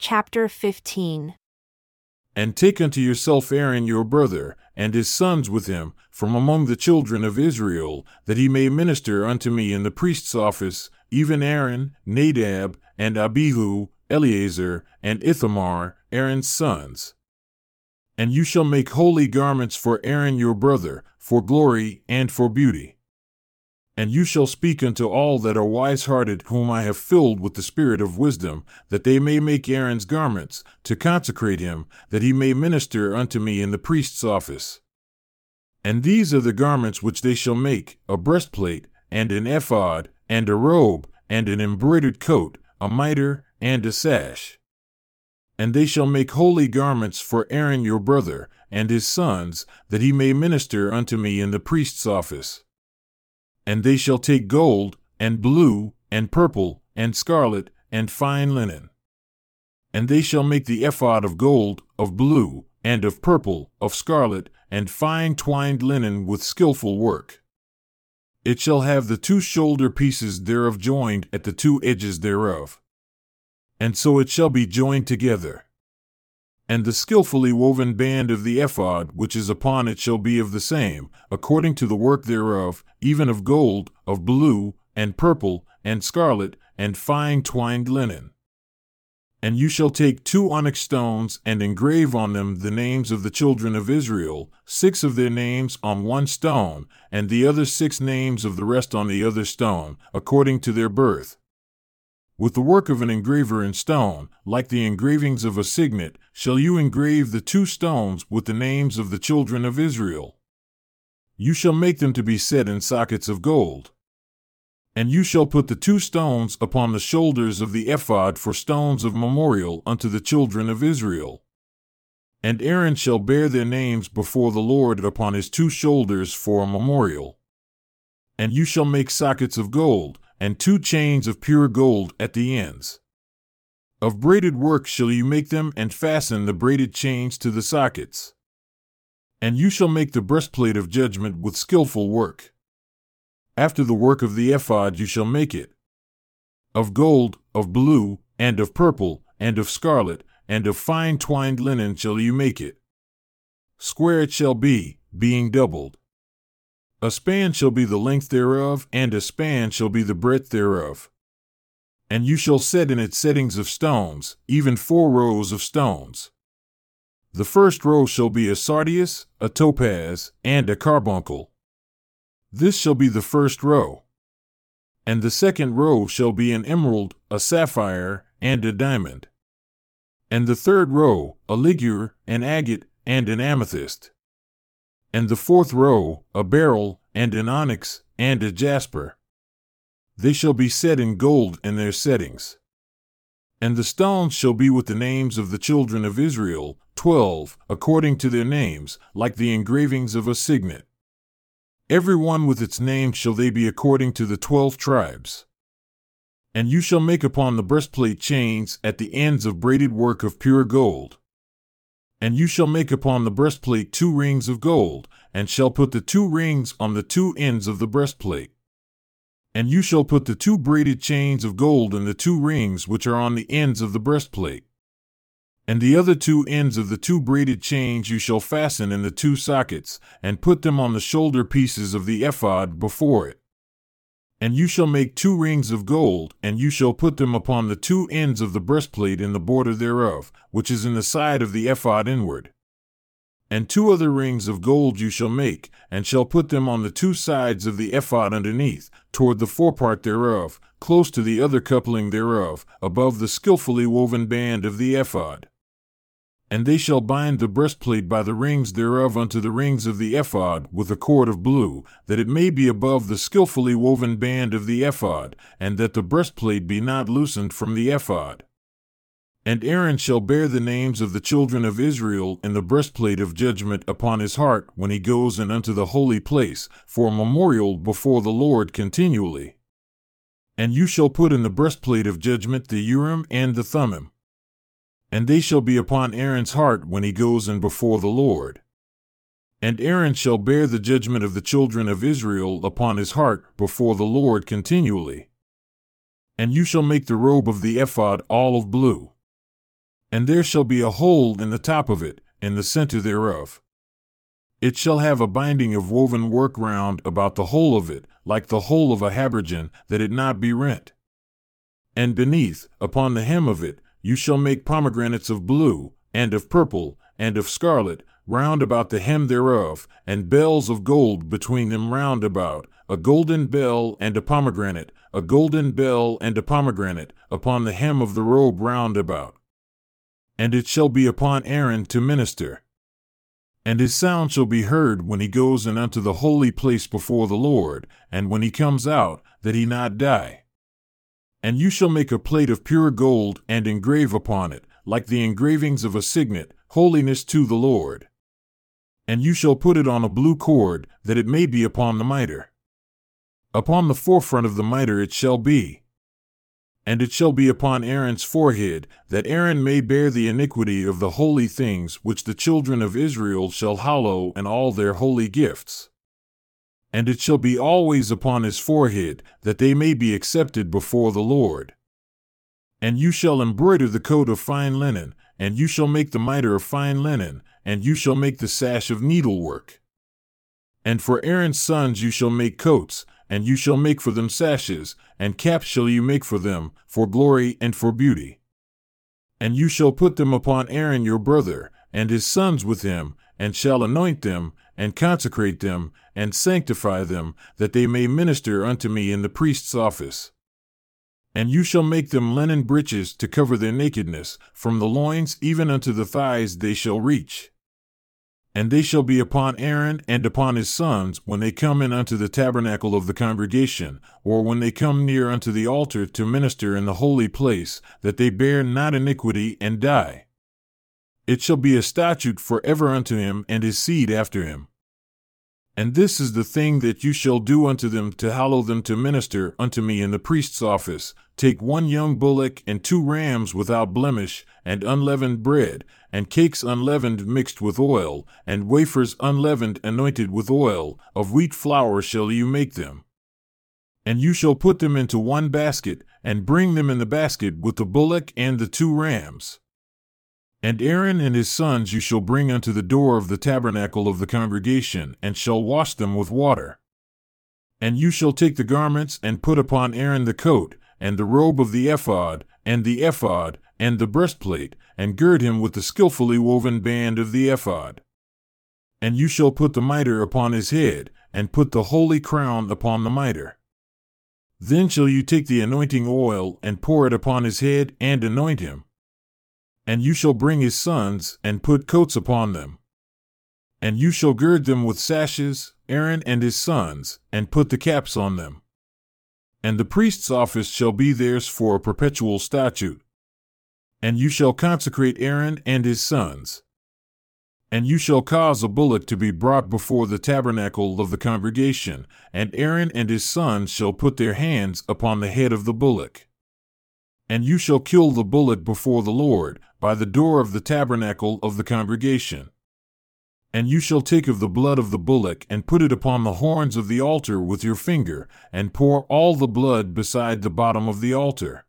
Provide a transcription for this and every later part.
Chapter 15 And take unto yourself Aaron your brother, and his sons with him, from among the children of Israel, that he may minister unto me in the priest's office, even Aaron, Nadab, and Abihu, Eleazar, and Ithamar, Aaron's sons. And you shall make holy garments for Aaron your brother, for glory and for beauty. And you shall speak unto all that are wise hearted, whom I have filled with the spirit of wisdom, that they may make Aaron's garments, to consecrate him, that he may minister unto me in the priest's office. And these are the garments which they shall make a breastplate, and an ephod, and a robe, and an embroidered coat, a mitre, and a sash. And they shall make holy garments for Aaron your brother, and his sons, that he may minister unto me in the priest's office. And they shall take gold, and blue, and purple, and scarlet, and fine linen. And they shall make the ephod of gold, of blue, and of purple, of scarlet, and fine twined linen with skilful work. It shall have the two shoulder pieces thereof joined at the two edges thereof. And so it shall be joined together. And the skilfully woven band of the ephod which is upon it shall be of the same, according to the work thereof, even of gold, of blue, and purple, and scarlet, and fine twined linen. And you shall take two onyx stones and engrave on them the names of the children of Israel, six of their names on one stone, and the other six names of the rest on the other stone, according to their birth. With the work of an engraver in stone, like the engravings of a signet, shall you engrave the two stones with the names of the children of Israel. You shall make them to be set in sockets of gold. And you shall put the two stones upon the shoulders of the ephod for stones of memorial unto the children of Israel. And Aaron shall bear their names before the Lord upon his two shoulders for a memorial. And you shall make sockets of gold, and two chains of pure gold at the ends. Of braided work shall you make them, and fasten the braided chains to the sockets. And you shall make the breastplate of judgment with skilful work. After the work of the ephod you shall make it. Of gold, of blue, and of purple, and of scarlet, and of fine twined linen shall you make it. Square it shall be, being doubled. A span shall be the length thereof, and a span shall be the breadth thereof. And you shall set in it settings of stones, even four rows of stones. The first row shall be a sardius, a topaz, and a carbuncle. This shall be the first row. And the second row shall be an emerald, a sapphire, and a diamond. And the third row, a ligure, an agate, and an amethyst. And the fourth row, a beryl, and an onyx, and a jasper. They shall be set in gold in their settings. And the stones shall be with the names of the children of Israel, twelve, according to their names, like the engravings of a signet. Every one with its name shall they be according to the twelve tribes. And you shall make upon the breastplate chains at the ends of braided work of pure gold. And you shall make upon the breastplate two rings of gold, and shall put the two rings on the two ends of the breastplate. And you shall put the two braided chains of gold in the two rings which are on the ends of the breastplate. And the other two ends of the two braided chains you shall fasten in the two sockets, and put them on the shoulder pieces of the ephod before it. And you shall make two rings of gold, and you shall put them upon the two ends of the breastplate in the border thereof, which is in the side of the ephod inward. And two other rings of gold you shall make, and shall put them on the two sides of the ephod underneath, toward the forepart thereof, close to the other coupling thereof, above the skilfully woven band of the ephod. And they shall bind the breastplate by the rings thereof unto the rings of the ephod with a cord of blue, that it may be above the skilfully woven band of the ephod, and that the breastplate be not loosened from the ephod. And Aaron shall bear the names of the children of Israel in the breastplate of judgment upon his heart when he goes in unto the holy place, for a memorial before the Lord continually. And you shall put in the breastplate of judgment the Urim and the Thummim and they shall be upon Aaron's heart when he goes in before the Lord. And Aaron shall bear the judgment of the children of Israel upon his heart before the Lord continually. And you shall make the robe of the ephod all of blue. And there shall be a hole in the top of it, in the center thereof. It shall have a binding of woven work round about the hole of it, like the hole of a habergeon, that it not be rent. And beneath, upon the hem of it, you shall make pomegranates of blue, and of purple, and of scarlet, round about the hem thereof, and bells of gold between them round about, a golden bell and a pomegranate, a golden bell and a pomegranate, upon the hem of the robe round about. And it shall be upon Aaron to minister. And his sound shall be heard when he goes in unto the holy place before the Lord, and when he comes out, that he not die. And you shall make a plate of pure gold, and engrave upon it, like the engravings of a signet, holiness to the Lord. And you shall put it on a blue cord, that it may be upon the mitre. Upon the forefront of the mitre it shall be. And it shall be upon Aaron's forehead, that Aaron may bear the iniquity of the holy things which the children of Israel shall hallow and all their holy gifts. And it shall be always upon his forehead, that they may be accepted before the Lord. And you shall embroider the coat of fine linen, and you shall make the mitre of fine linen, and you shall make the sash of needlework. And for Aaron's sons you shall make coats, and you shall make for them sashes, and caps shall you make for them, for glory and for beauty. And you shall put them upon Aaron your brother, and his sons with him, and shall anoint them, and consecrate them, and sanctify them, that they may minister unto me in the priest's office. And you shall make them linen breeches to cover their nakedness, from the loins even unto the thighs they shall reach. And they shall be upon Aaron and upon his sons when they come in unto the tabernacle of the congregation, or when they come near unto the altar to minister in the holy place, that they bear not iniquity and die. It shall be a statute for ever unto him and his seed after him. And this is the thing that you shall do unto them to hallow them to minister unto me in the priest's office. Take one young bullock and two rams without blemish, and unleavened bread, and cakes unleavened mixed with oil, and wafers unleavened anointed with oil. Of wheat flour shall you make them. And you shall put them into one basket, and bring them in the basket with the bullock and the two rams. And Aaron and his sons you shall bring unto the door of the tabernacle of the congregation, and shall wash them with water. And you shall take the garments and put upon Aaron the coat, and the robe of the ephod, and the ephod, and the breastplate, and gird him with the skilfully woven band of the ephod. And you shall put the mitre upon his head, and put the holy crown upon the mitre. Then shall you take the anointing oil, and pour it upon his head, and anoint him and you shall bring his sons, and put coats upon them. And you shall gird them with sashes, Aaron and his sons, and put the caps on them. And the priest's office shall be theirs for a perpetual statute. And you shall consecrate Aaron and his sons. And you shall cause a bullock to be brought before the tabernacle of the congregation, and Aaron and his sons shall put their hands upon the head of the bullock. And you shall kill the bullock before the Lord, by the door of the tabernacle of the congregation. And you shall take of the blood of the bullock, and put it upon the horns of the altar with your finger, and pour all the blood beside the bottom of the altar.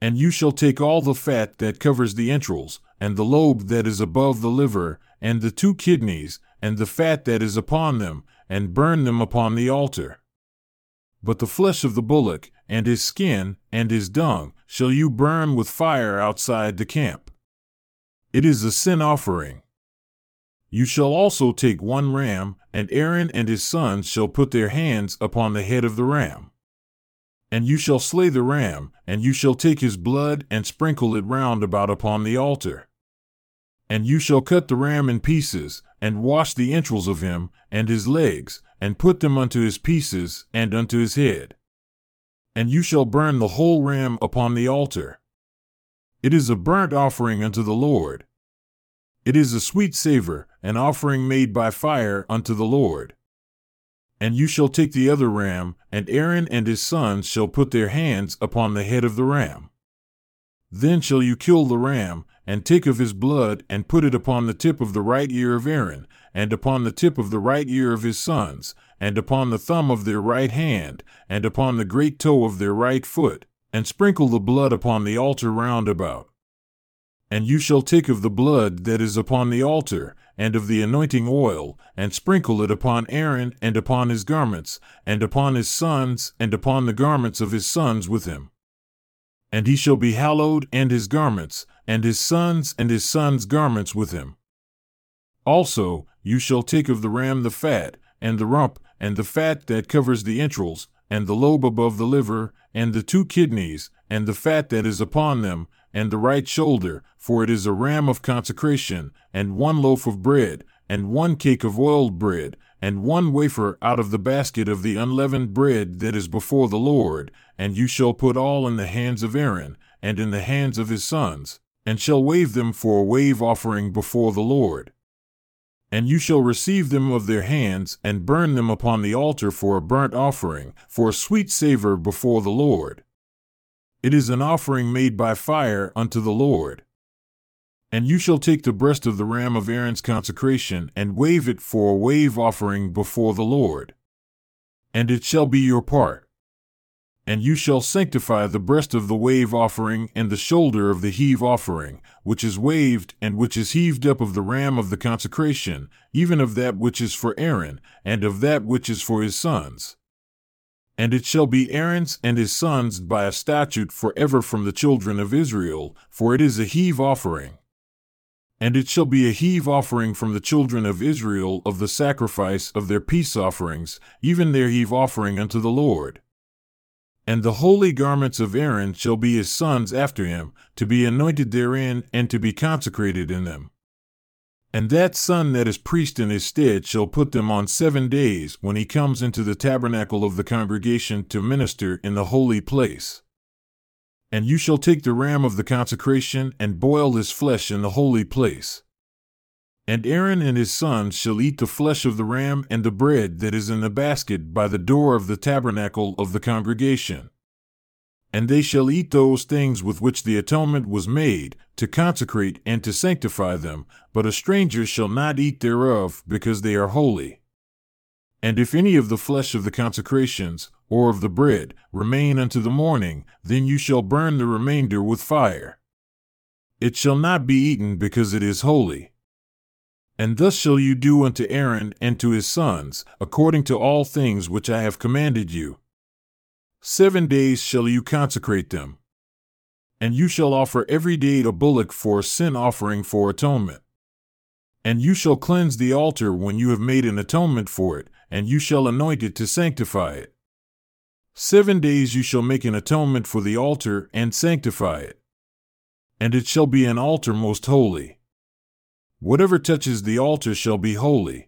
And you shall take all the fat that covers the entrails, and the lobe that is above the liver, and the two kidneys, and the fat that is upon them, and burn them upon the altar. But the flesh of the bullock, and his skin, and his dung, shall you burn with fire outside the camp. It is a sin offering. You shall also take one ram, and Aaron and his sons shall put their hands upon the head of the ram. And you shall slay the ram, and you shall take his blood and sprinkle it round about upon the altar. And you shall cut the ram in pieces, and wash the entrails of him, and his legs, and put them unto his pieces, and unto his head. And you shall burn the whole ram upon the altar. It is a burnt offering unto the Lord. It is a sweet savor, an offering made by fire unto the Lord. And you shall take the other ram, and Aaron and his sons shall put their hands upon the head of the ram. Then shall you kill the ram, and take of his blood, and put it upon the tip of the right ear of Aaron, and upon the tip of the right ear of his sons, and upon the thumb of their right hand, and upon the great toe of their right foot, and sprinkle the blood upon the altar round about. And you shall take of the blood that is upon the altar, and of the anointing oil, and sprinkle it upon Aaron, and upon his garments, and upon his sons, and upon the garments of his sons with him. And he shall be hallowed, and his garments, and his sons, and his sons' garments with him. Also, you shall take of the ram the fat, and the rump, and the fat that covers the entrails, and the lobe above the liver, and the two kidneys, and the fat that is upon them, and the right shoulder, for it is a ram of consecration, and one loaf of bread, and one cake of oiled bread, and one wafer out of the basket of the unleavened bread that is before the Lord, and you shall put all in the hands of Aaron, and in the hands of his sons, and shall wave them for a wave offering before the Lord. And you shall receive them of their hands, and burn them upon the altar for a burnt offering, for a sweet savor before the Lord. It is an offering made by fire unto the Lord. And you shall take the breast of the ram of Aaron's consecration, and wave it for a wave offering before the Lord. And it shall be your part. And you shall sanctify the breast of the wave offering and the shoulder of the heave offering, which is waved and which is heaved up of the ram of the consecration, even of that which is for Aaron, and of that which is for his sons. And it shall be Aaron's and his sons by a statute forever from the children of Israel, for it is a heave offering. And it shall be a heave offering from the children of Israel of the sacrifice of their peace offerings, even their heave offering unto the Lord. And the holy garments of Aaron shall be his sons after him, to be anointed therein and to be consecrated in them. And that son that is priest in his stead shall put them on seven days when he comes into the tabernacle of the congregation to minister in the holy place. And you shall take the ram of the consecration and boil his flesh in the holy place. And Aaron and his sons shall eat the flesh of the ram and the bread that is in the basket by the door of the tabernacle of the congregation and they shall eat those things with which the atonement was made, to consecrate and to sanctify them, but a stranger shall not eat thereof, because they are holy. And if any of the flesh of the consecrations, or of the bread, remain unto the morning, then you shall burn the remainder with fire. It shall not be eaten because it is holy. And thus shall you do unto Aaron and to his sons, according to all things which I have commanded you. Seven days shall you consecrate them. And you shall offer every day a bullock for a sin offering for atonement. And you shall cleanse the altar when you have made an atonement for it, and you shall anoint it to sanctify it. Seven days you shall make an atonement for the altar and sanctify it. And it shall be an altar most holy. Whatever touches the altar shall be holy.